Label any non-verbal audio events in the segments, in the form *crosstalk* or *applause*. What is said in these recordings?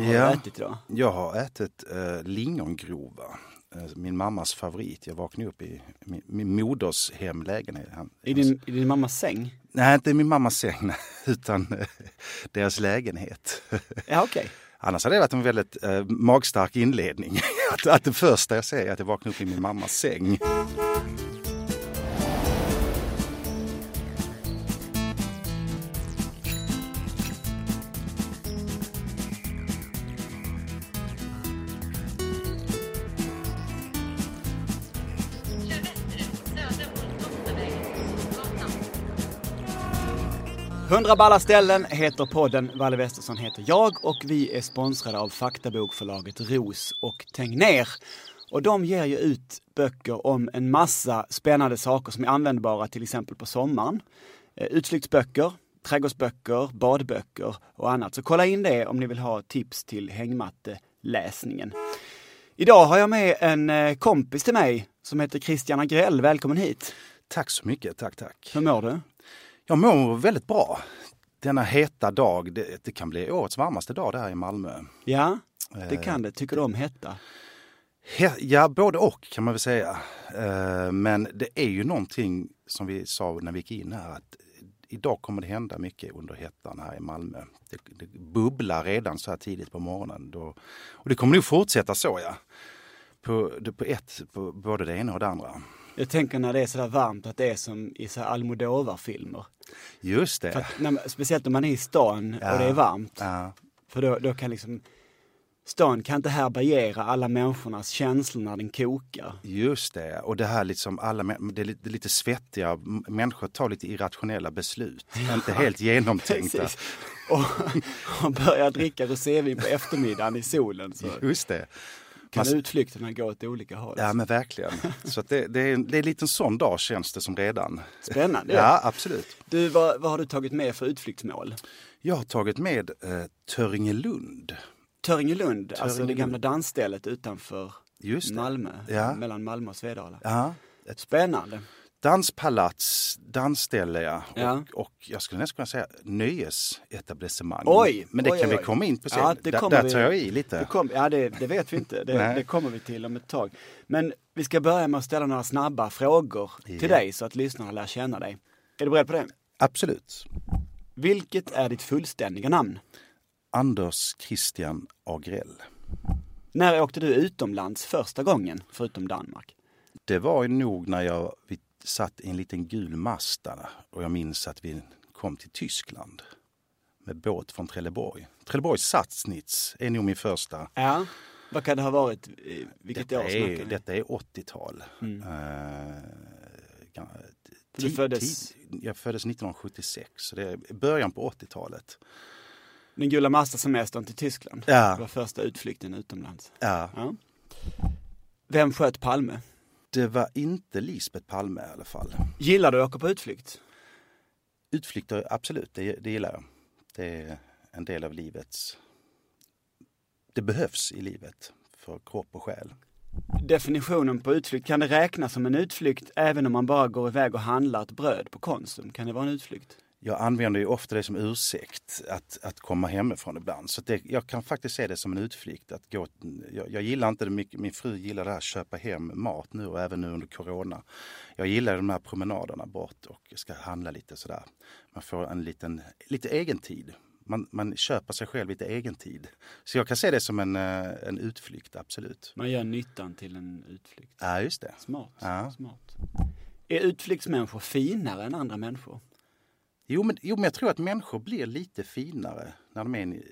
Vad har Ja. du ätit idag? Jag har ätit eh, lingongrova. Eh, min mammas favorit. Jag vaknade upp i min, min moders hemlägenhet. Han, I din, I din mammas säng? Nej, inte min mammas säng, *laughs* utan eh, deras lägenhet. Ja, okej. *laughs* Annars hade det varit en väldigt eh, magstark inledning. *laughs* att, att det första jag säger är att jag vaknade upp i min mammas säng. 100 balla ställen heter podden. Valle Westesson heter jag och vi är sponsrade av faktabokförlaget Ros och Tegnér. Och de ger ju ut böcker om en massa spännande saker som är användbara till exempel på sommaren. Eh, Utflyktsböcker, trädgårdsböcker, badböcker och annat. Så kolla in det om ni vill ha tips till hängmatteläsningen. Idag har jag med en eh, kompis till mig som heter Christian Agrell. Välkommen hit! Tack så mycket, tack tack. Hur mår du? Jag mår väldigt bra. Denna heta dag, det, det kan bli årets varmaste dag där i Malmö. Ja, det kan det. Tycker du om hetta? He, ja, både och kan man väl säga. Eh, men det är ju någonting som vi sa när vi gick in här att idag kommer det hända mycket under hettan här i Malmö. Det, det bubblar redan så här tidigt på morgonen. Då, och det kommer nog fortsätta så ja. På, på ett, på både det ena och det andra. Jag tänker när det är sådär varmt att det är som i så Almodovar-filmer. Just det. Att när, speciellt om man är i stan Ja. och det är varmt. Ja, För då, då kan liksom Stan kan inte härbärgera alla människornas känslor när den kokar. just det. Och det här liksom alla, det är lite, lite svettiga, människor tar lite irrationella beslut. *laughs* Inte helt genomtänkta. Precis. Och, och börjar dricka rosévin på eftermiddagen i solen så Just det. Kan Man- utflykterna gå åt olika håll. Ja men verkligen. Så det, det, är, det är en sån dag känns det som redan. Spännande. Ja absolut. Du, vad, vad har du tagit med för utflyktsmål? Jag har tagit med eh, Töringelund. Töringelund, alltså det Töringelund. gamla dansstället utanför. Malmö, Ja. mellan Malmö och Svedala. Ja, Spännande. Danspalats, dansställe ja. Ja. Och, och jag skulle nästan kunna säga nöjesetablissemang. Oj, Men det oj, kan oj, vi komma in på sen. Ja, det kommer där vi- tar jag i Det lite. kom, ja, det, det vet vi inte. Det, det kommer vi till om ett tag. Men vi ska börja med att ställa några snabba frågor Ja. till dig så att lyssnarna lär känna dig. Är du beredd på det? Absolut. Vilket är ditt fullständiga namn? Anders Christian Agrell. När åkte du utomlands första gången, förutom Danmark? Det var nog när jag vi satt i en liten gul Mazda och jag minns att vi kom till Tyskland med båt från Trelleborg. Trelleborgs Satsnitz är nog min första. Ja. Vad kan det ha varit? Vilket Detta år är, detta är 80-tal. Mm. Eh, ga- Du ti- föddes- tid- jag föddes 1976, så det är början på 80-talet. Den gula Mazda-semestern till Tyskland. Ja. Det var första utflykten utomlands. Ja, Ja. Vem sköt Palme? Det var inte Lisbeth Palme i alla fall. Gillar du att åka på utflykt? Utflykter, absolut, det, det gillar jag. Det är en del av livets... Det behövs i livet för kropp och själ. Definitionen på utflykt, kan det räknas som en utflykt även om man bara går iväg och handlar ett bröd på Konsum? Kan det vara en utflykt? Jag använder ju ofta det som ursäkt att, att komma hemifrån ibland. Så det, jag kan faktiskt se det som en utflykt. Att gå, jag, jag gillar inte det mycket, min fru gillar det här att köpa hem mat nu och även nu under corona. Jag gillar de här promenaderna bort och ska handla lite sådär. Man får en liten, lite egen tid. Man, man köper sig själv lite egen tid. Så jag kan se det som en, eh, en utflykt, absolut. Man gör nyttan till en utflykt. Ja, just det. Smart. Ja. Smart. Är utflyktsmänniskor finare än andra människor? Jo men, jo, men jag tror att människor blir lite finare när de är en,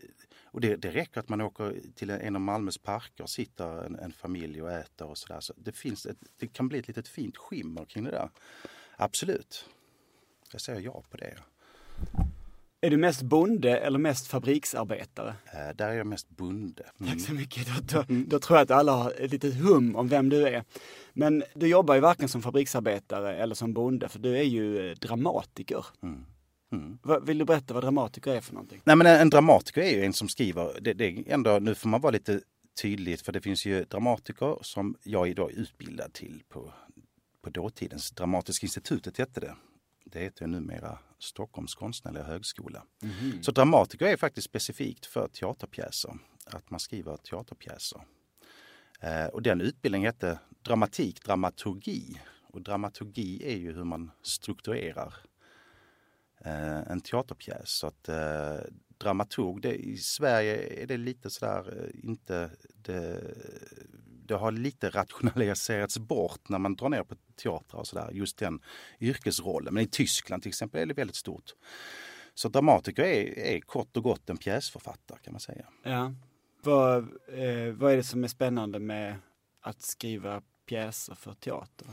och det, det räcker att man åker till en av Malmös parker och sitter en, en familj och äter och sådär. Så det, finns ett, det kan bli ett litet fint skimmer kring det där. Absolut. Jag säger ja på det. Är du mest bonde eller mest fabriksarbetare? Eh, där är jag mest bonde. Mm. Tack så mycket. Då, då, då tror jag att alla har ett litet hum om vem du är. Men du jobbar ju varken som fabriksarbetare eller som bonde, för du är ju eh, dramatiker. Mm. Mm. Vill du berätta vad dramatiker är för någonting? Nej men en, en dramatiker är ju en som skriver, det, det är ändå, nu får man vara lite tydligt för det finns ju dramatiker som jag idag är utbildad till på, på dåtidens Dramatiska institutet hette det. Det heter ju numera Stockholms konstnärliga högskola. Så dramatiker är faktiskt specifikt för teaterpjäser. att man skriver teaterpjäser. Eh, och den utbildningen hette dramatik, dramaturgi. Och dramaturgi är ju hur man strukturerar en teaterpjäs. Så att eh, dramaturg, det, i Sverige är det lite sådär eh, inte det, det har lite rationaliserats bort när man drar ner på teatrar och sådär, just den yrkesrollen. Men i Tyskland till exempel är det väldigt stort. Så dramatiker är, är kort och gott en pjäsförfattare kan man säga. Ja. Vad, eh, vad är det som är spännande med att skriva pjäser för teater?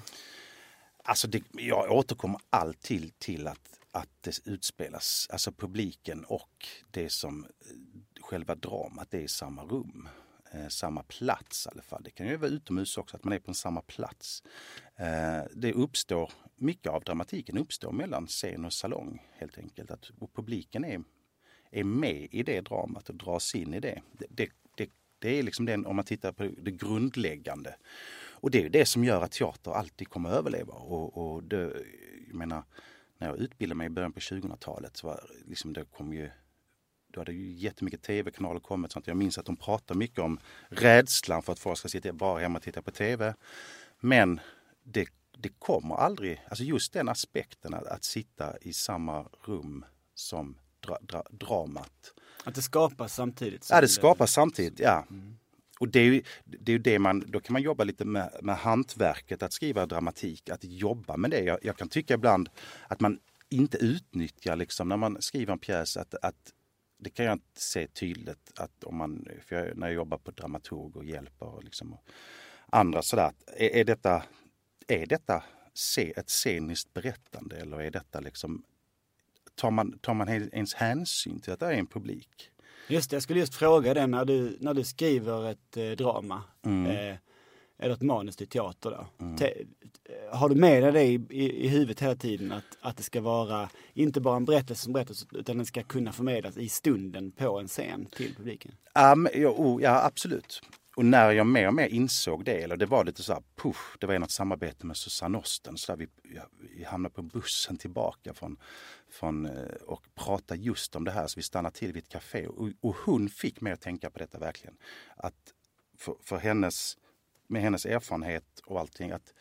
Alltså det, jag återkommer alltid till att, att det utspelas, alltså publiken och det som eh, själva dramat, det är i samma rum. Eh, samma plats i alla fall. Det kan ju vara utomhus också, att man är på samma plats. Eh, det uppstår, mycket av dramatiken uppstår mellan scen och salong helt enkelt. Att, publiken är, är med i det dramat och dras in i det. Det, det, det, det är liksom den, om man tittar på det grundläggande. Och det är det som gör att teater alltid kommer att överleva. Och, och det, jag menar, när jag utbildade mig i början på 2000-talet så var liksom, det kom ju då hade ju jättemycket tv-kanaler kommit. Sånt. Jag minns att de pratade mycket om rädslan för att folk ska sitta bara hemma och titta på tv. Men det, det kommer aldrig, alltså just den aspekten att, att sitta i samma rum som dra, dra, dramat. Att det skapas samtidigt? Ja, det skapas samtidigt, ja. Mm. Och det är ju det, är det man, då kan man jobba lite med, med hantverket att skriva dramatik, att jobba med det. Jag, jag kan tycka ibland att man inte utnyttjar liksom när man skriver en pjäs att, att det kan jag inte se tydligt att om man, för jag, när jag jobbar på dramaturg och hjälper och liksom och andra sådär. Är, är detta, är detta se, ett sceniskt berättande eller är detta liksom, tar man, tar man ens hänsyn till att det är en publik? Just det, jag skulle just fråga det när du, när du skriver ett eh, drama. Mm. Eh, eller ett manus till teater då. Mm. Te, har du med dig det i, i, i huvudet hela tiden att, att det ska vara inte bara en berättelse som berättas utan den ska kunna förmedlas i stunden på en scen till publiken? Um, ja, oh, ja, absolut. Och när jag mer och mer insåg det, eller det var lite så här, puff, det var något samarbete med Susanne Osten, så där vi, vi hamnade på bussen tillbaka från, från, eh, och pratade just om det här, så vi stannade till vid ett café och, och hon fick mig att tänka på detta verkligen. Att för, för hennes med hennes erfarenhet och allting att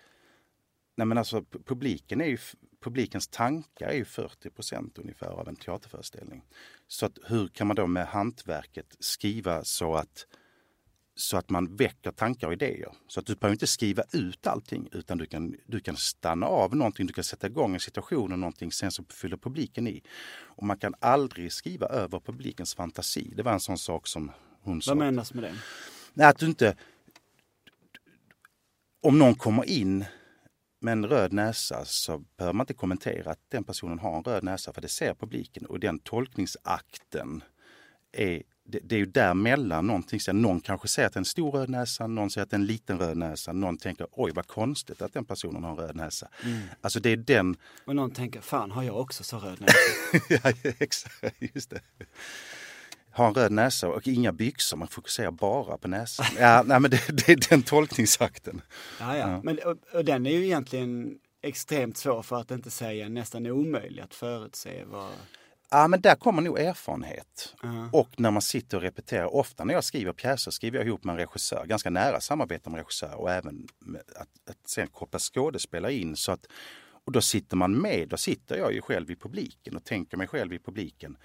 nej men alltså, publiken är ju, publikens tankar är ju 40% ungefär av en teaterföreställning. Så att hur kan man då med hantverket skriva så att så att man väcker tankar och idéer. Så att du behöver inte skriva ut allting utan du kan, du kan stanna av någonting, du kan sätta igång en situation och någonting, sen så fyller publiken i. Och man kan aldrig skriva över publikens fantasi. Det var en sån sak som hon sa. Vad menas med det? Nej, att du inte, om någon kommer in med en röd näsa så behöver man inte kommentera att den personen har en röd näsa för det ser publiken och den tolkningsakten är det, det är ju däremellan någonting. Så någon kanske säger att det är en stor röd näsa, någon säger att det är en liten röd näsa, någon tänker oj vad konstigt att den personen har en röd näsa. Mm. Alltså det är den... Och någon tänker fan har jag också så röd näsa? *laughs* ja, exakt, just det har en röd näsa och inga byxor, man fokuserar bara på näsan. Ja, *laughs* nej, men det, det är den tolkningsakten. Ja, ja. Men, och, och, den är ju egentligen extremt svår för att inte säga nästan omöjlig att förutse vad... Ja, men där kommer nog erfarenhet. Uh. Och när man sitter och repeterar. Ofta när jag skriver pjäser skriver jag ihop med en regissör, ganska nära samarbete med regissör och även att, att sen koppla skådespelare in. Så att, och då sitter man med, då sitter jag ju själv i publiken och tänker mig själv i publiken.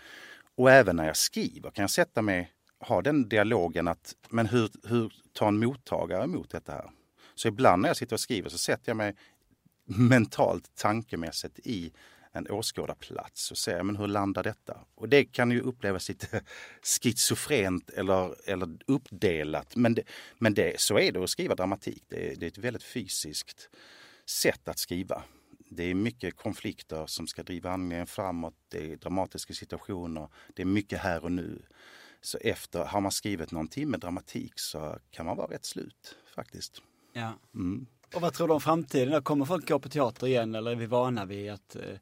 Och även när jag skriver kan jag sätta mig, ha den dialogen att men hur, hur tar en mottagare emot detta här? Så ibland när jag sitter och skriver så sätter jag mig mentalt, tankemässigt i en åskådarplats och ser men hur landar detta? Och det kan ju upplevas lite *laughs* schizofrent eller, eller uppdelat. Men, det, men det, så är det att skriva dramatik. Det, det är ett väldigt fysiskt sätt att skriva det är mycket konflikter som ska driva handlingen framåt. Det är dramatiska situationer. Det är mycket här och nu. Så efter, har man skrivit någon timme dramatik så kan man vara rätt slut faktiskt. Ja. Mm. Och vad tror du om framtiden? Kommer folk gå på teater igen eller är vi vana vid att eh,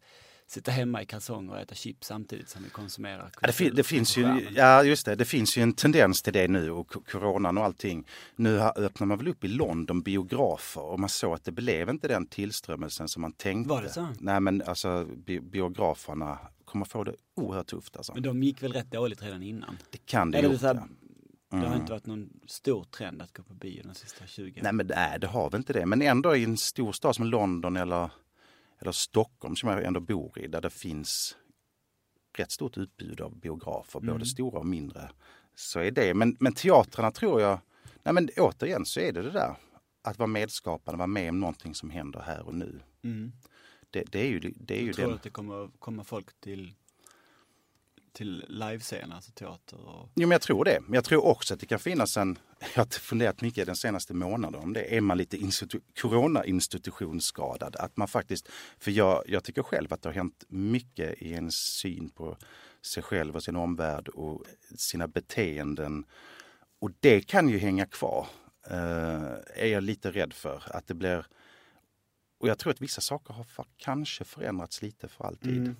sitta hemma i kalsonger och äta chips samtidigt som vi konsumerar ja, det, fin det finns ju, Ja just det, det finns ju en tendens till det nu och coronan och allting. Nu öppnar man väl upp i London biografer och man såg att det blev inte den tillströmmelsen som man tänkte. Var det så? Nej men alltså bi biograferna kommer få det oerhört tufft alltså. Men de gick väl rätt dåligt redan innan? Det kan det ju. Det har inte varit någon stor trend att gå på bio de sista 20 åren. Nej, men nej, det har vi inte det. Men ändå i en stor stad som London eller, eller Stockholm som jag ändå bor i, där det finns rätt stort utbud av biografer, både stora och mindre, så är det. Men, men teatrarna tror jag, nej men återigen så är det det där att vara medskapande, vara med om någonting som händer här och nu. Mm. Det, det är ju, det är ju tror den... att det kommer komma folk till, till livescener, alltså teater och... Jo, men jag tror det. Men jag tror också att det kan finnas en... *laughs* Jag har funderat mycket den senaste månaden om det. Är man lite institu- corona-institutionsskadad? Att man faktiskt... För jag, jag tycker själv att det har hänt mycket i ens syn på sig själv och sin omvärld och sina beteenden. Och det kan ju hänga kvar. Eh, är jag lite rädd för. Att det blir... Och jag tror att vissa saker har fa- kanske förändrats lite för alltid. Mm.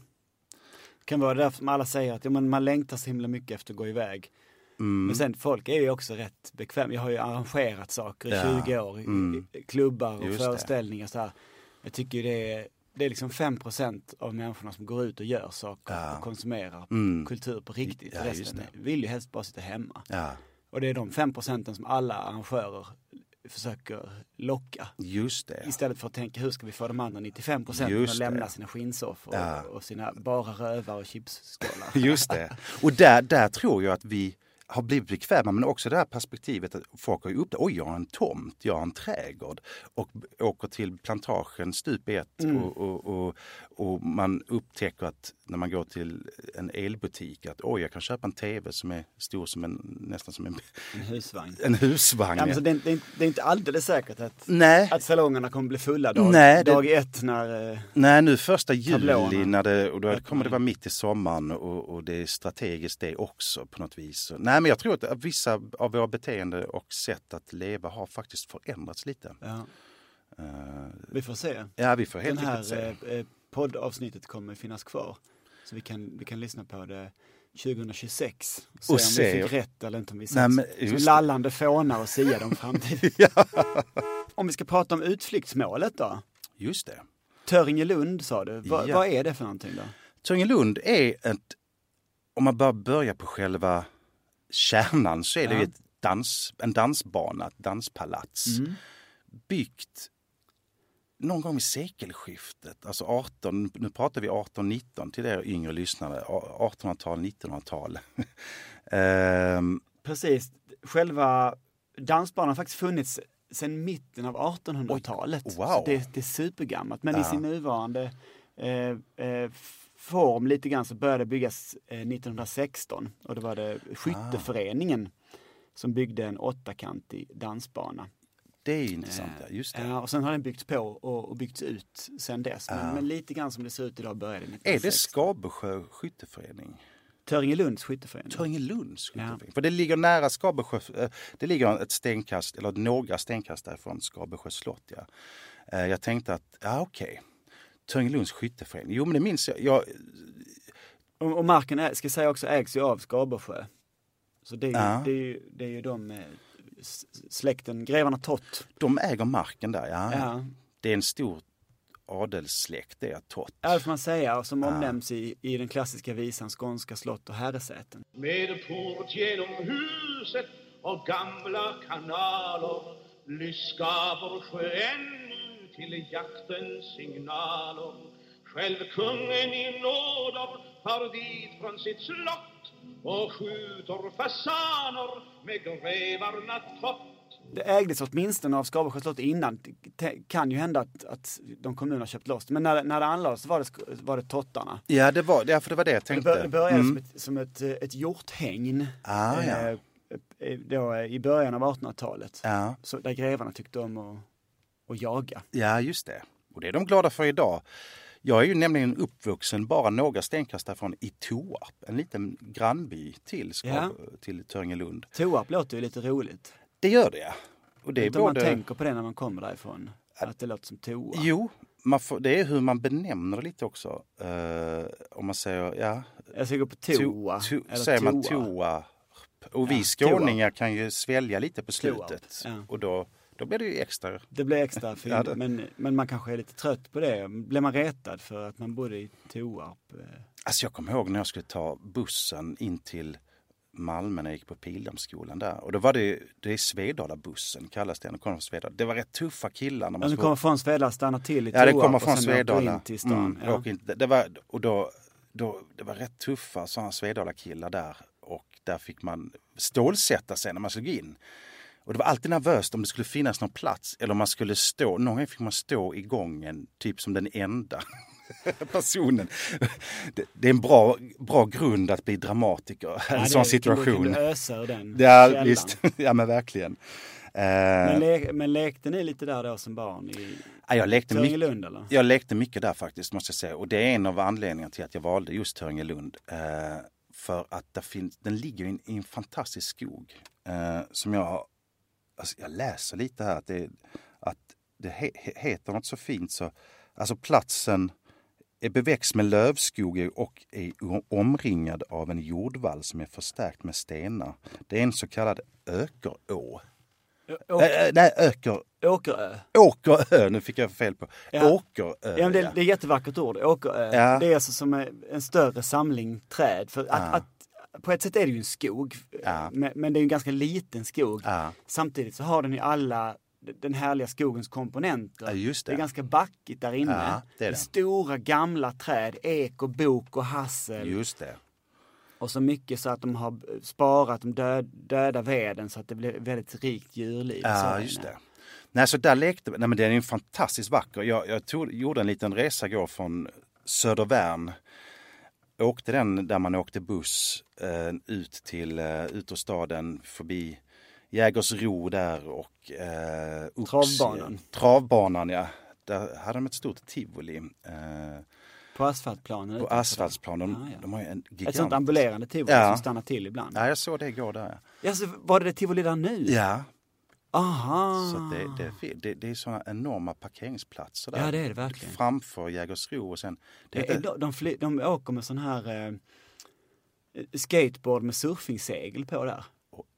Det kan vara därför som alla säger att ja, men man längtar så himla mycket efter att gå iväg. Mm. Men sen folk är ju också rätt bekväma. Jag har ju arrangerat saker i Ja. 20 år, Mm. klubbar och Just det. föreställningar. Så här. Jag tycker det är, det är liksom 5% av människorna som går ut och gör saker Ja. och konsumerar Mm. kultur på riktigt. Ja, Resten vill ju helst bara sitta hemma. Ja, Och det är de 5 procenten som alla arrangörer försöker locka. just det. Istället för att tänka hur ska vi få de andra 95 procenten att det. lämna sina skinnsoffor Ja. och, och sina bara rövar och chipsskålar. *laughs* Just det. Och där, där tror jag att vi har blivit bekväma men också det här perspektivet att folk har ju upp oj jag har en tomt, jag har en trädgård och åker till plantagen stup i ett Mm. och, och, och, och man upptäcker att när man går till en elbutik att oj jag kan köpa en tv som är stor som en, nästan som en, En husvagn. *laughs* en husvagn. Ja, men så det, är, inte- det, det är inte alldeles säkert att, Nej, att salongerna kommer bli fulla dag, Nej, det- dag ett när... eh, Nej, nu första juli när det, och då kommer det vara mitt i sommaren och, och det är strategiskt det också på något vis. Så, nej, men jag tror att vissa av våra beteende och sätt att leva har faktiskt förändrats lite. Ja, Eh, vi får se. ja, vi får Den helt enkelt här se. eh, eh, poddavsnittet kommer finnas kvar. Så vi kan, vi kan lyssna på det 2026. Och se Och om se- vi fick rätt eller inte. Om vi satt som lallande fånar och siade om framtiden. *laughs* Om vi ska prata om utflyktsmålet då. Just det. Töringelund sa du. Va, Ja. Vad är det för någonting då? Törngelund är ett, om man bara börjar på själva kärnan så är det Ja. ett dans, en dansbana, ett danspalats. Mm. byggt någon gång vid sekelskiftet, alltså 18, nu pratar vi 18-19 till er yngre lyssnare, 1800-tal, 1900-tal. *laughs* Ehm, Precis. Själva dansbanan har faktiskt funnits sedan mitten av 1800-talet. Oj, wow. Så det, det är supergammalt. Men i Ja. sin nuvarande eh, eh, form lite grann så började byggas eh, 1916. Och då var det Skytteföreningen som byggde en åttakantig dansbana. det är intressant, ja, just det. Ja, och sen har den byggts på och, och byggts ut sen dess. Men, Ja. men lite grann som det ser ut idag började det Är det 1916. Skabesjö skytteförening? Töringelunds skytteförening. Töringelunds skytteförening? För det ligger nära Skabesjö, eh, det ligger ett stenkast, eller några stenkast därifrån Skabesjö slott. Ja. Eh, Jag tänkte att, ja okej, Töringelunds skytteförening, jo men det minns jag, jag Och, och marken är, ska jag säga också ägs ju av Skabersjö. Så det är, ju, Ja. det är, ju, det är ju de eh, släkten, grevarna Tott. de äger marken där, ja. Ja. Det är en stor adelssläkt, det är Tott. Ja, det får man säga, och som omnämns i, i den klassiska visan Skånska slott och herresäten. Med port genom huset och gamla kanaler lyskar sjön till jaktens signaler. Själv kungen i nåder far dit från sitt slott och skjuter fasaner med grevarna tott. Det ägdes åtminstone av Skabersjö slott innan. Det kan ju hända att, att de kommuner har köpt loss. Men när, när det anlades var det, var det tottarna. Ja, det var, ja, för det var det jag tänkte. det började Mm. som ett, som ett, eh, ett hjorthägn. Ah, ja. eh, eh, då, eh, I början av 1800-talet. Ja, Så, där grevarna tyckte om att, att jaga. ja, just det. Och det är de glada för idag. Jag är ju nämligen uppvuxen bara några stenkast därifrån i Toarp, en liten grannby till, Skab- Ja. till Törngelund. Toarp låter ju lite roligt. Det gör det, ja. Och det är om man både... tänker på det när man kommer därifrån. Att det låter som toa. Jo, får, det är hur man benämner det lite också. Eh, om man säger, ja, Jag ska gå på to, toa. to, eller säger man toa. toa. Och vi Ja, skåningar kan ju svälja lite på slutet. ja. Och då, då blir det ju extra. Det blir extra fint. *laughs* Ja, det- men, men man kanske är lite trött på det. Blir man retad för att man bodde i Toarp? eh, Alltså jag kommer ihåg när jag skulle ta bussen in till Malmö när jag gick på Pildammsskolan där. Och då var det, det är Svedala-bussen kallas den. Den kommer från Svedala. Det var rätt tuffa killar. När man du skulle- kommer från Svedala, stannar till i Ja, det Tåarp kommer från Svedala. in till stan. Mm, ja. åker inte- det var, och då, då, det var rätt tuffa sådana Svedala-killar där. Och där fick man stålsätta sig när man gå in. Och det var alltid nervöst om det skulle finnas någon plats eller om man skulle stå. Någon gång fick man stå i gången, typ som den enda *laughs* personen. Det, det är en bra, bra grund att bli dramatiker, Ja, en sån situation. kan du ösa ur den Ja, källan. visst. *laughs* ja, men verkligen. Eh, Men, le men lekte ni lite där då som barn i ja, jag lekte mycket. Töringelund eller? Jag lekte mycket där faktiskt måste jag säga och det är en av anledningarna till att jag valde just Töringelund. Eh, för att finns, den ligger i en, i en fantastisk skog eh, som jag, alltså jag läser lite här att det, att det he, he- heter något så fint så, alltså platsen är beväxt med lövskog och är omringad av en jordvall som är förstärkt med stenar. Det är en så kallad ökerå. Å- äh, nej, öker, Åkerö. Åkerö, nu fick jag fel på. Ja. Åkerö. Ja, det, det är ett jättevackert ord, Åkerö. Ja. Det är alltså som en en större samling träd. För att, Ja. att, på ett sätt är det ju en skog, Ja. men, men det är en ganska liten skog. Ja. Samtidigt så har den ju alla den härliga skogens komponenter. Ja, just det. är ganska backigt där inne. Ja, det är det. Stora gamla träd, ek och bok och hassel. Just det. Och så mycket så att de har sparat de död, döda veden så att det blir väldigt rikt djurliv. Ja, just inne. det. Nej, så där lekte Nej, men den är ju fantastiskt vacker. Jag, jag tog, gjorde en liten resa igår från Södervärn. Åkte den där man åkte buss eh, ut till eh, ut ur staden förbi Jägersro där och eh, Oxie. Travbanan. Travbanan, ja. Där hade de ett stort tivoli. Eh, På asfaltplanen. på asfaltsplan. De, Ja, de har ju en Ett gigant... sånt ambulerande tivoli Ja. som stannar till ibland. Ja, jag såg det igår där. Ja, så var det det tivoli där nu? Ja, Aha. Så det, det, det, det är sådana enorma parkeringsplatser där. Ja, det är det verkligen. Framför Jägersro och sen... Det, är, de, de, fly, de åker med sån här eh, skateboard med surfingsegel på där.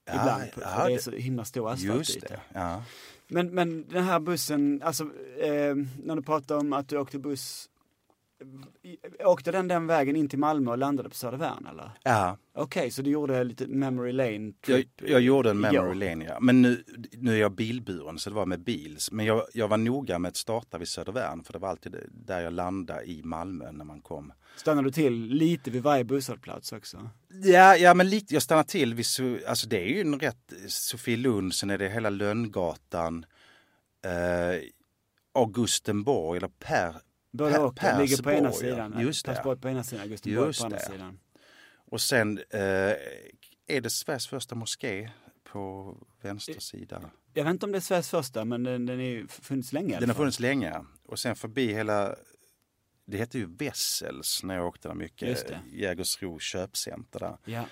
Ibland. på, för det är så himla stor asfaltyta. ja. Men, men den här bussen, alltså eh, när du pratar om att du åkte buss. Åkte den den vägen in till Malmö och landade på Södervärn eller? ja. Okej, så du gjorde lite memory lane Jag, trip jag gjorde en memory lane, ja. Men nu, nu är jag bilburen så det var med bil. Men jag, jag var noga med att starta vid Södervärn för det var alltid där jag landade i Malmö när man kom. Stannade du till lite vid varje busshållplats också? Ja, ja men lite, jag stannar till vid, alltså det är ju en rätt, Sofielund, sen är det hela Lönngatan, eh, Augustenborg eller Per, Både Per- och, ligger på ena sidan. Just. Persborg på ena sidan, Augustenborg på andra sidan. och sen eh, är det Sveriges första moské på vänster sida. Jag vet inte om det är Sveriges första, men den, den är funnits länge Den har funnits länge. Och sen förbi hela, det hette ju Wessels när jag åkte där mycket. Jägersro köpcenter där. Ja. Eh.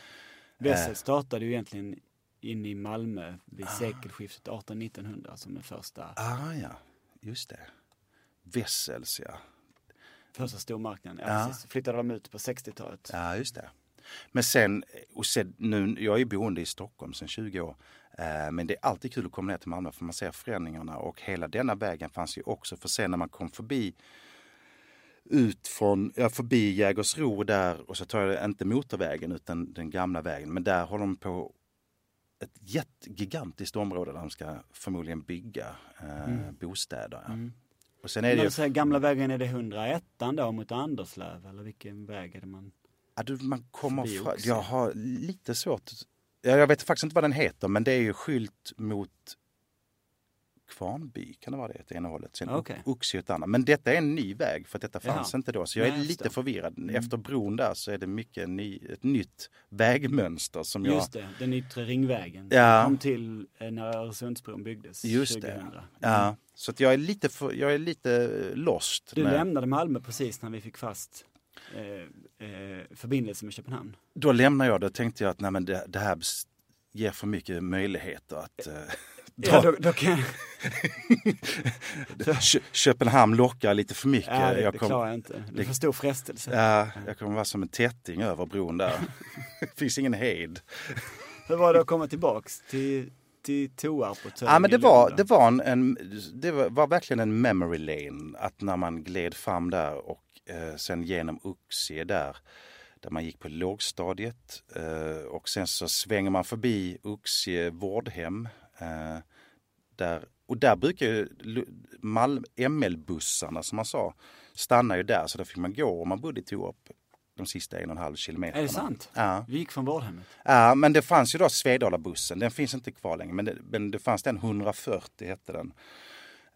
Wessel startade ju egentligen in i Malmö vid sekelskiftet 1800-1900 som den första, Ah ja, just det. Wessels ja. första stormarknaden. Ja, Ja. Precis. Flyttade de ut på 60-talet. Ja, just det. Men sen, och sen nu, jag är boende i Stockholm sedan 20 år. Eh, men det är alltid kul att komma ner till Malmö för man ser förändringarna och hela denna vägen fanns ju också för sen när man kom förbi ut från, ja, förbi Jägersro där och så tar jag inte motorvägen utan den gamla vägen. Men där håller de på ett jättegigantiskt område där de ska förmodligen bygga eh, bostäder. Ja. Mm. Och sen är det ju, säger gamla vägen, är det 101 då mot Anderslöv eller vilken väg är det man... ja, du, man kommer förbi fra, också. jag har lite svårt, ja, jag vet faktiskt inte vad den heter men det är ju skylt mot Kvarnby, kan det vara det, åt ena hållet. Sen Okej. Oxie åt andra. Men detta är en ny väg för detta fanns Jaha. inte då. Så jag är Nej, just lite det. förvirrad. Mm. Efter bron där så är det mycket ny, ett nytt vägmönster som jag... Just det, den yttre ringvägen. Ja. Som kom till eh, när Öresundsbron byggdes Just 2000. det. Ja, så jag är lite, för, jag är lite lost. Du med- lämnade Malmö precis när vi fick fast eh, eh, förbindelse med Köpenhamn. Då lämnar jag det. tänkte jag att nej, men det, det här ger för mycket möjligheter att... Eh, Ja, då, då kan *laughs* Kö- Köpenhamn lockar lite för mycket. ja, det, jag, det kom, klarar jag inte. Det är det- för stor frestelse. ja, jag kommer vara som en tätting över bron där. *laughs* det finns ingen hejd. Hur var det att komma tillbaks till, till Toarp och Ja, men det var, det var, en, en, det var, verkligen en memory lane. Att när man gled fram där och eh, sen genom Oxie där. där man gick på lågstadiet eh, och sen så svänger man förbi Uxie vårdhem. Eh, där, och där brukar ju Malm- ML-bussarna som man sa stanna ju där så där fick man gå om man bodde i Toarp de sista en och en halv kilometerna. Är det sant? Ja. Vi gick från vårdhemmet. Ja, men det fanns ju då Svedalabussen. Den finns inte kvar längre. Men det, men det fanns den 140 hette den.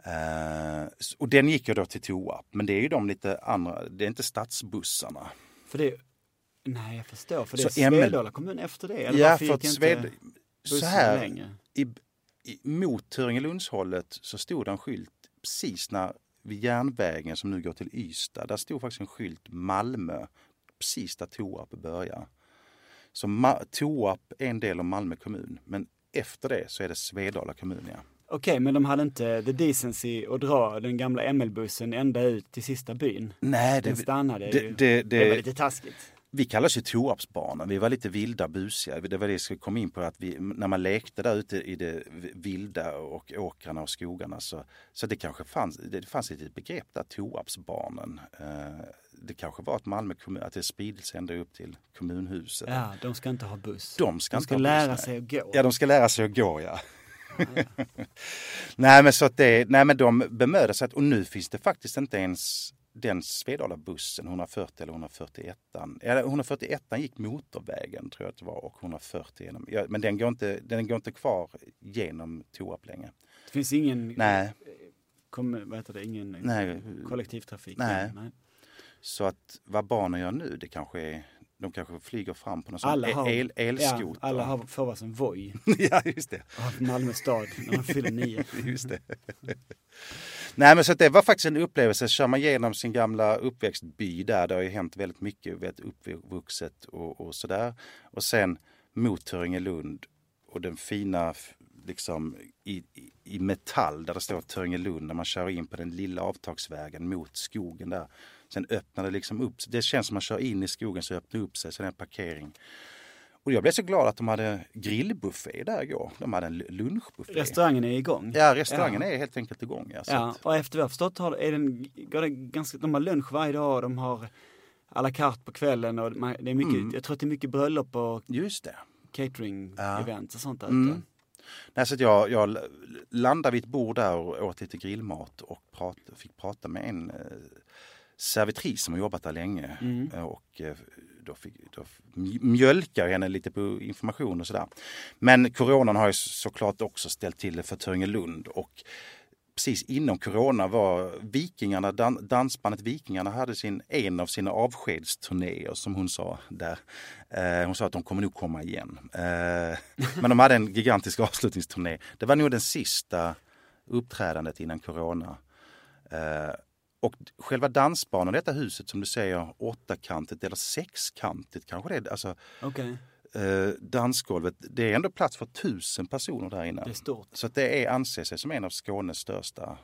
Eh, och den gick ju då till Toarp. Men det är ju de lite andra, det är inte stadsbussarna. För det... Nej, jag förstår. För det Så är ML Svedala kommun efter det. Eller ja, för att inte Sved... Så här, längre? i, mot Töringelundshållet så stod det en skylt precis när vid järnvägen som nu går till Ystad. Där stod faktiskt en skylt Malmö precis där Toarp börjar. Så Ma- Toarp är en del av Malmö kommun. Men efter det så är det Svedala kommun. Ja. Okej, men de hade inte the decency att dra den gamla ML-bussen ända ut till sista byn. Nej, Den stannade det, ju. det, Det var det, lite taskigt. Vi kallas ju Toarpsbarnen. Vi var lite vilda busiga. Det var det jag skulle komma in på. Att vi, när man lekte där ute i det vilda och åkrarna och skogarna så, så det kanske fanns, det fanns ett begrepp där, Toarpsbarnen. Eh, det kanske var att Malmö kommun, att det spridit sig ända upp till kommunhuset. Ja, de ska inte ha buss. De ska de ska buss, lära nej. sig att gå. Ja, de ska lära sig att gå ja. *laughs* nej men så att det, nej men de bemödar sig att, och nu finns det faktiskt inte ens den Svedala-bussen, 140 eller 141. Eller 141 gick motorvägen tror jag att det var och 140 genom, ja, men den går, inte, den går inte kvar genom Toarp längre. Det finns ingen, Nej, kom, vad heter det, ingen Nej. kollektivtrafik. Nej. Nej. så att vad barnen gör nu det kanske är, de kanske flyger fram på någon Alla sån har, el, elskoter. ja, alla har, får varsin Voi *laughs* ja, just det. av Malmö stad när de fyller nio. *laughs* Just det. Nej men så det var faktiskt en upplevelse. Kör man igenom sin gamla uppväxtby där, det har ju hänt väldigt mycket, väldigt uppvuxet och, och sådär. Och sen mot Töringelund och den fina liksom i, i, i metall där det står Töringelund när man kör in på den lilla avtagsvägen mot skogen där. Sen öppnar det liksom upp. Det känns som man kör in i skogen så öppnar det upp sig, sen är det en parkering. Och jag blev så glad att de hade grillbuffé där igår. De hade en lunchbuffé. Restaurangen är igång. Ja, restaurangen Ja. är helt enkelt igång. Ja, Ja, att, och efter vad jag förstått har, är den, går det ganska, de har lunch varje dag och de har à la carte på kvällen och man, det är mycket, Mm. jag tror att det är mycket bröllop och just det. catering Ja. events och sånt där Mm. Nej, så att jag, jag landade vid ett bord där och åt lite grillmat och prat, fick prata med en eh, servitris som har jobbat där länge. Mm. Eh, Och eh, då, fick, då mj- mjölkar henne lite på information och sådär. Men coronan har ju såklart också ställt till det för Töringelund och precis inom corona var Vikingarna, dan, dansbandet Vikingarna hade sin, en av sina avskedsturnéer som hon sa där. Eh, hon sa att de kommer nog komma igen. Eh, *laughs* men de hade en gigantisk avslutningsturné. Det var nog den sista uppträdandet innan corona. Eh, och själva dansbanan, detta huset som du säger, åttakantigt eller sexkantigt kanske det är. Alltså, Okej, eh, dansgolvet, det är ändå plats för tusen personer där inne. det är stort. Så att det är, anser sig som en av Skånes största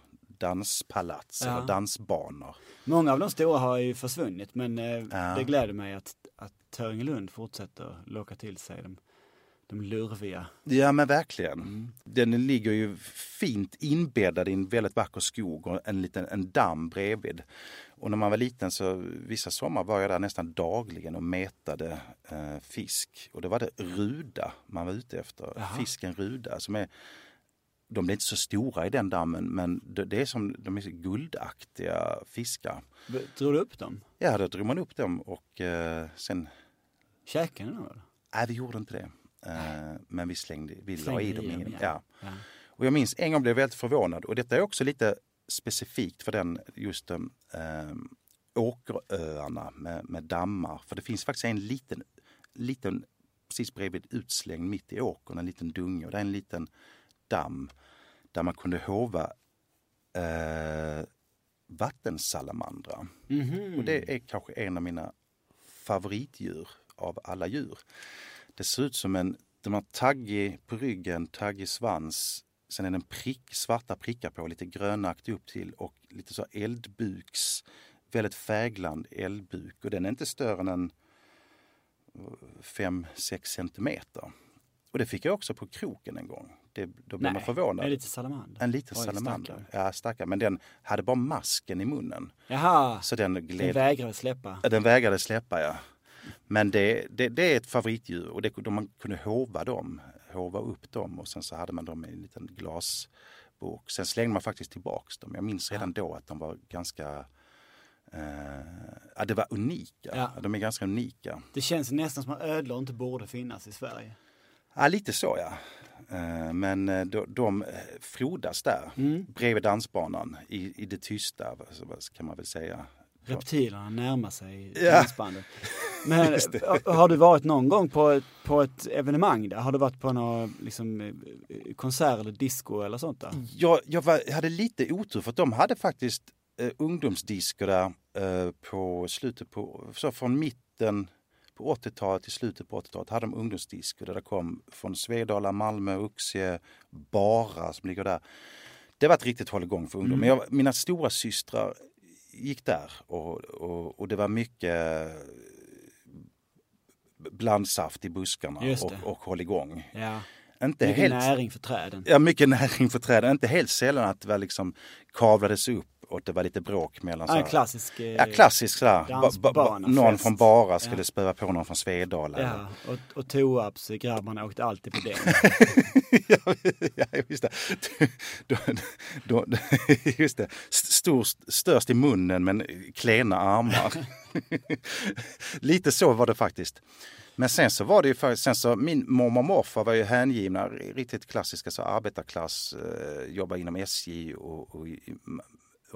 danspalats Ja. eller dansbanor. Många av de stora har ju försvunnit men eh, Ja. det gläder mig att, att Töringelund fortsätter locka till sig de, de lurviga. Ja men verkligen. Mm. Den ligger ju fint inbäddad i en väldigt vacker skog och en liten en damm bredvid. Och när man var liten så vissa sommar var jag där nästan dagligen och mätade eh, fisk. Och då var det ruda man var ute efter. Jaha. Fisken ruda som är de blir inte så stora i den dammen men det är som de är guldaktiga fiskar. Drog du upp dem? Ja, då drog man upp dem och eh, sen Käkade ni dem? Nej, vi gjorde inte det. Eh, men vi slängde, vi la Slängde i i dem dem, igen. ja. Ja. Och jag minns en gång blev jag väldigt förvånad och detta är också lite specifikt för den just um, um, åkeröarna med, med dammar. För det finns faktiskt en liten, liten precis bredvid utslängd mitt i åkern, en liten dunge och det är en liten damm där man kunde hova eh, vattensalamandrar. Mhm. Och det är kanske en av mina favoritdjur av alla djur. Det ser ut som en, de har taggig på ryggen, taggig svans. Sen är det en prick, svarta prickar på, lite grönaktig upp till och lite så eldbuks, väldigt fägland eldbuk. Och den är inte större än en 5-6 centimeter. Och det fick jag också på kroken en gång. Det, då blev man förvånad. Är det lite salamander? En liten Oj, salamander. stackarn. Ja, stackare. Men den hade bara masken i munnen. Jaha, Så den den gled... vägrade släppa. Den vägrade släppa, ja. Men det, det, det är ett favoritdjur och det, de, man kunde hova dem, hova upp dem och sen så hade man dem i en liten glasburk. Sen slängde man faktiskt tillbaks dem. Jag minns redan då att de var ganska eh, ja, det var unika. Ja. De är ganska unika. Det känns nästan som att ödlor inte borde finnas i Sverige. Ja, lite så ja. Eh, Men eh, de, de frodas där bredvid dansbanan i, i det tysta, kan man väl säga. Reptilerna närmar sig Ja. dansbandet. Men *laughs* har- du varit någon gång på ett, på ett evenemang där? Har du varit på någon liksom, eh, konsert eller disco eller sånt där? Jag, jag var, hade lite otur för de hade faktiskt eh, ungdomsdisco där eh, på slutet på, så från mitten på 80-talet till slutet på 80-talet hade de ungdomsdisco där det kom från Svedala, Malmö, Oxie, Bara som ligger där. Det var ett riktigt hålligång för ungdom. Men jag, mina stora systrar gick där och, och, och det var mycket blandsaft i buskarna och, och hålligång. Ja, Inte mycket helt, näring för träden. Ja, mycket *laughs* näring för träden. Inte helt sällan att det var liksom kavlades upp och det var lite bråk mellan... Ja, en klassisk... eh, Ja, klassisk sådär. Ba, någon från Bara skulle Ja. spöa på någon från Svedala. Ja, och, och grabbarna åkte alltid på det. *laughs* ja, ja, just det. Då, då, *laughs* just det. Stor, störst i munnen men klena armar. *laughs* Lite så var det faktiskt. Men sen så var det ju faktiskt, sen så min mormor och morfar var ju hängivna, riktigt klassiska så arbetarklass, eh, jobbade inom SJ och, och,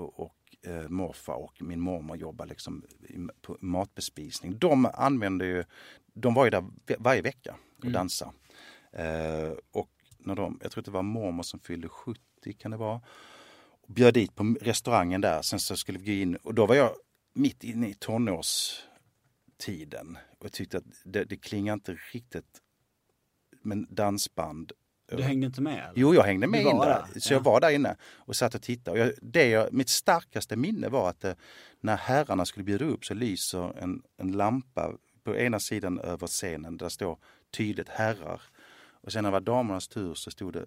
och, och eh, morfar och min mormor jobbade liksom på matbespisning. De använde ju, de var ju där varje vecka och dansade. Eh, och när de, jag tror att det var mormor som fyllde 70 kan det vara. Bjöd dit på restaurangen där. Sen så skulle vi gå in och då var jag mitt inne i tonårstiden. Och jag tyckte att det, det klingar inte riktigt med dansband. Du hängde inte med? Eller? Jo, jag hängde med in där. där, Så ja. jag var där inne och satt och tittade. Och jag, det jag, mitt starkaste minne var att eh, när herrarna skulle bjuda upp så lyser en, en lampa på ena sidan över scenen där står tydligt herrar. Och sen när det var damernas tur så stod det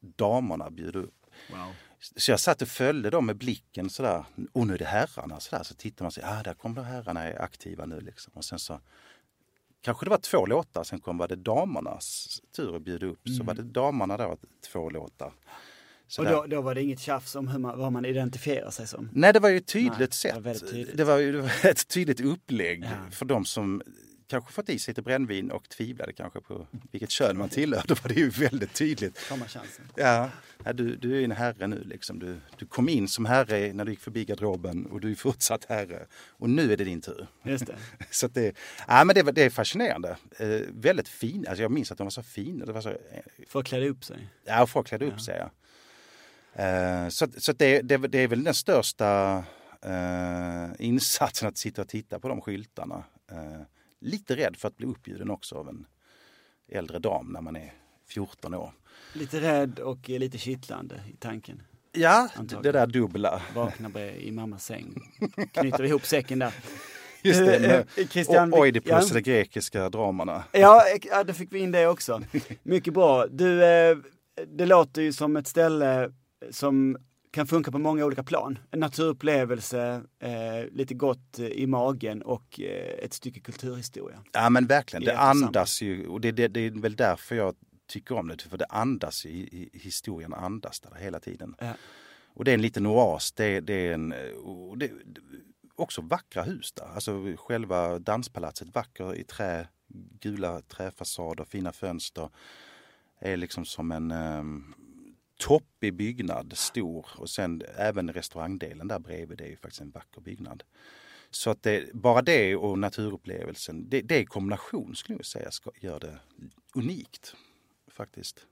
damerna bjuder upp. Wow. Så jag satt och följde dem med blicken sådär. Och nu är det herrarna. Sådär. Så tittar man sig, ah, där kommer herrarna är aktiva nu liksom. Och sen så kanske det var två låtar, sen kom var det damernas tur att bjuda upp. Så var det damerna då, två låtar. Så Och då, då var det inget tjafs om hur man, vad man identifierar sig som? Nej, det var ju ett tydligt Nej, det sätt. var väldigt tydligt. Det var ju det var ett tydligt upplägg Ja. för de som kanske fått i sig lite brännvin och tvivlade kanske på vilket kön man tillhör. *laughs* Då var det ju väldigt tydligt. Ja, du, du är en herre nu liksom. Du, du kom in som herre när du gick förbi garderoben och du är fortsatt herre. Och nu är det din tur. Just det. *laughs* Så det, ja, men det, det är fascinerande. Eh, väldigt fin. Alltså jag minns att de var så fina. Det var så, eh, För att klä upp sig. Ja, folk klädde upp sig. Ja. Eh, så så det, det, det är väl den största eh, insatsen att sitta och titta på de skyltarna. Eh, lite rädd för att bli uppbjuden också av en äldre dam när man är 14 år. Lite rädd och lite kittlande i tanken. Ja, det, Antagligen. det där dubbla. Vakna *laughs* bre- i mammas säng. Knyter ihop säcken där. Just det, Eh, eh, Christian, Oidipus, ja. de grekiska dramarna. Ja, ja, då fick vi in det också. *laughs* Mycket bra. Du, eh, det låter ju som ett ställe som kan funka på många olika plan. En naturupplevelse, eh, lite gott eh, i magen och eh, ett stycke kulturhistoria. Ja men verkligen, det andas ju och det, det, det är väl därför jag tycker om det. För det andas ju, historien andas där hela tiden. Ja. Och det är en liten oas, det, det är en, och det, det, också vackra hus där. Alltså själva danspalatset, vacker i trä, gula träfasader, fina fönster. Är liksom som en um, toppig byggnad, stor. Och sen även restaurangdelen där bredvid, det är ju faktiskt en vacker byggnad. Så att det, bara det och naturupplevelsen, det, det i kombination skulle jag säga ska, gör det unikt. Faktiskt.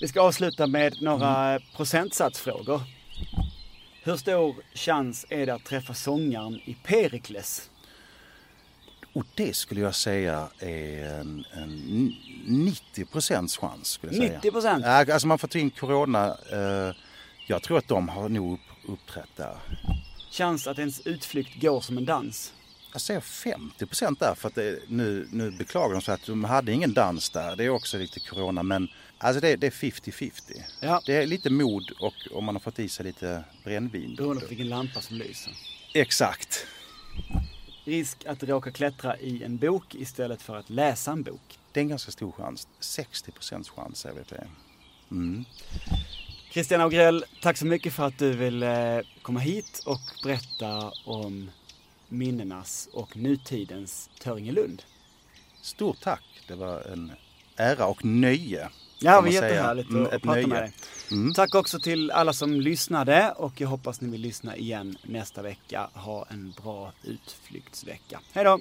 Vi ska avsluta med några mm. procentsatsfrågor. Hur stor chans är det att träffa sångaren i Perikles? Och det skulle jag säga är en, en 90 procents chans. Skulle jag säga. 90%? Ja, alltså man får ta in corona. Eh, jag tror att de har nog upp, uppträtt där. Chans att ens utflykt går som en dans? Jag säger 50 procent där för att det, nu, nu beklagar de sig att de hade ingen dans där. Det är också lite corona men alltså det, det är 50-50. Ja. Det är lite mod och om man har fått i sig lite brännvin. Beroende på vilken lampa som lyser. Exakt. Risk att råka klättra i en bok istället för att läsa en bok. Det är en ganska stor chans. 60 procents chans på det. Mm. Christian Augrell, tack så mycket för att du ville komma hit och berätta om minnenas och nutidens Töringelund. Stort tack. Det var en ära och nöje. Ja, det var jättehärligt Mm, att ett prata nöje. med dig. Mm. Tack också till alla som lyssnade och jag hoppas ni vill lyssna igen nästa vecka. Ha en bra utflyktsvecka. Hej då!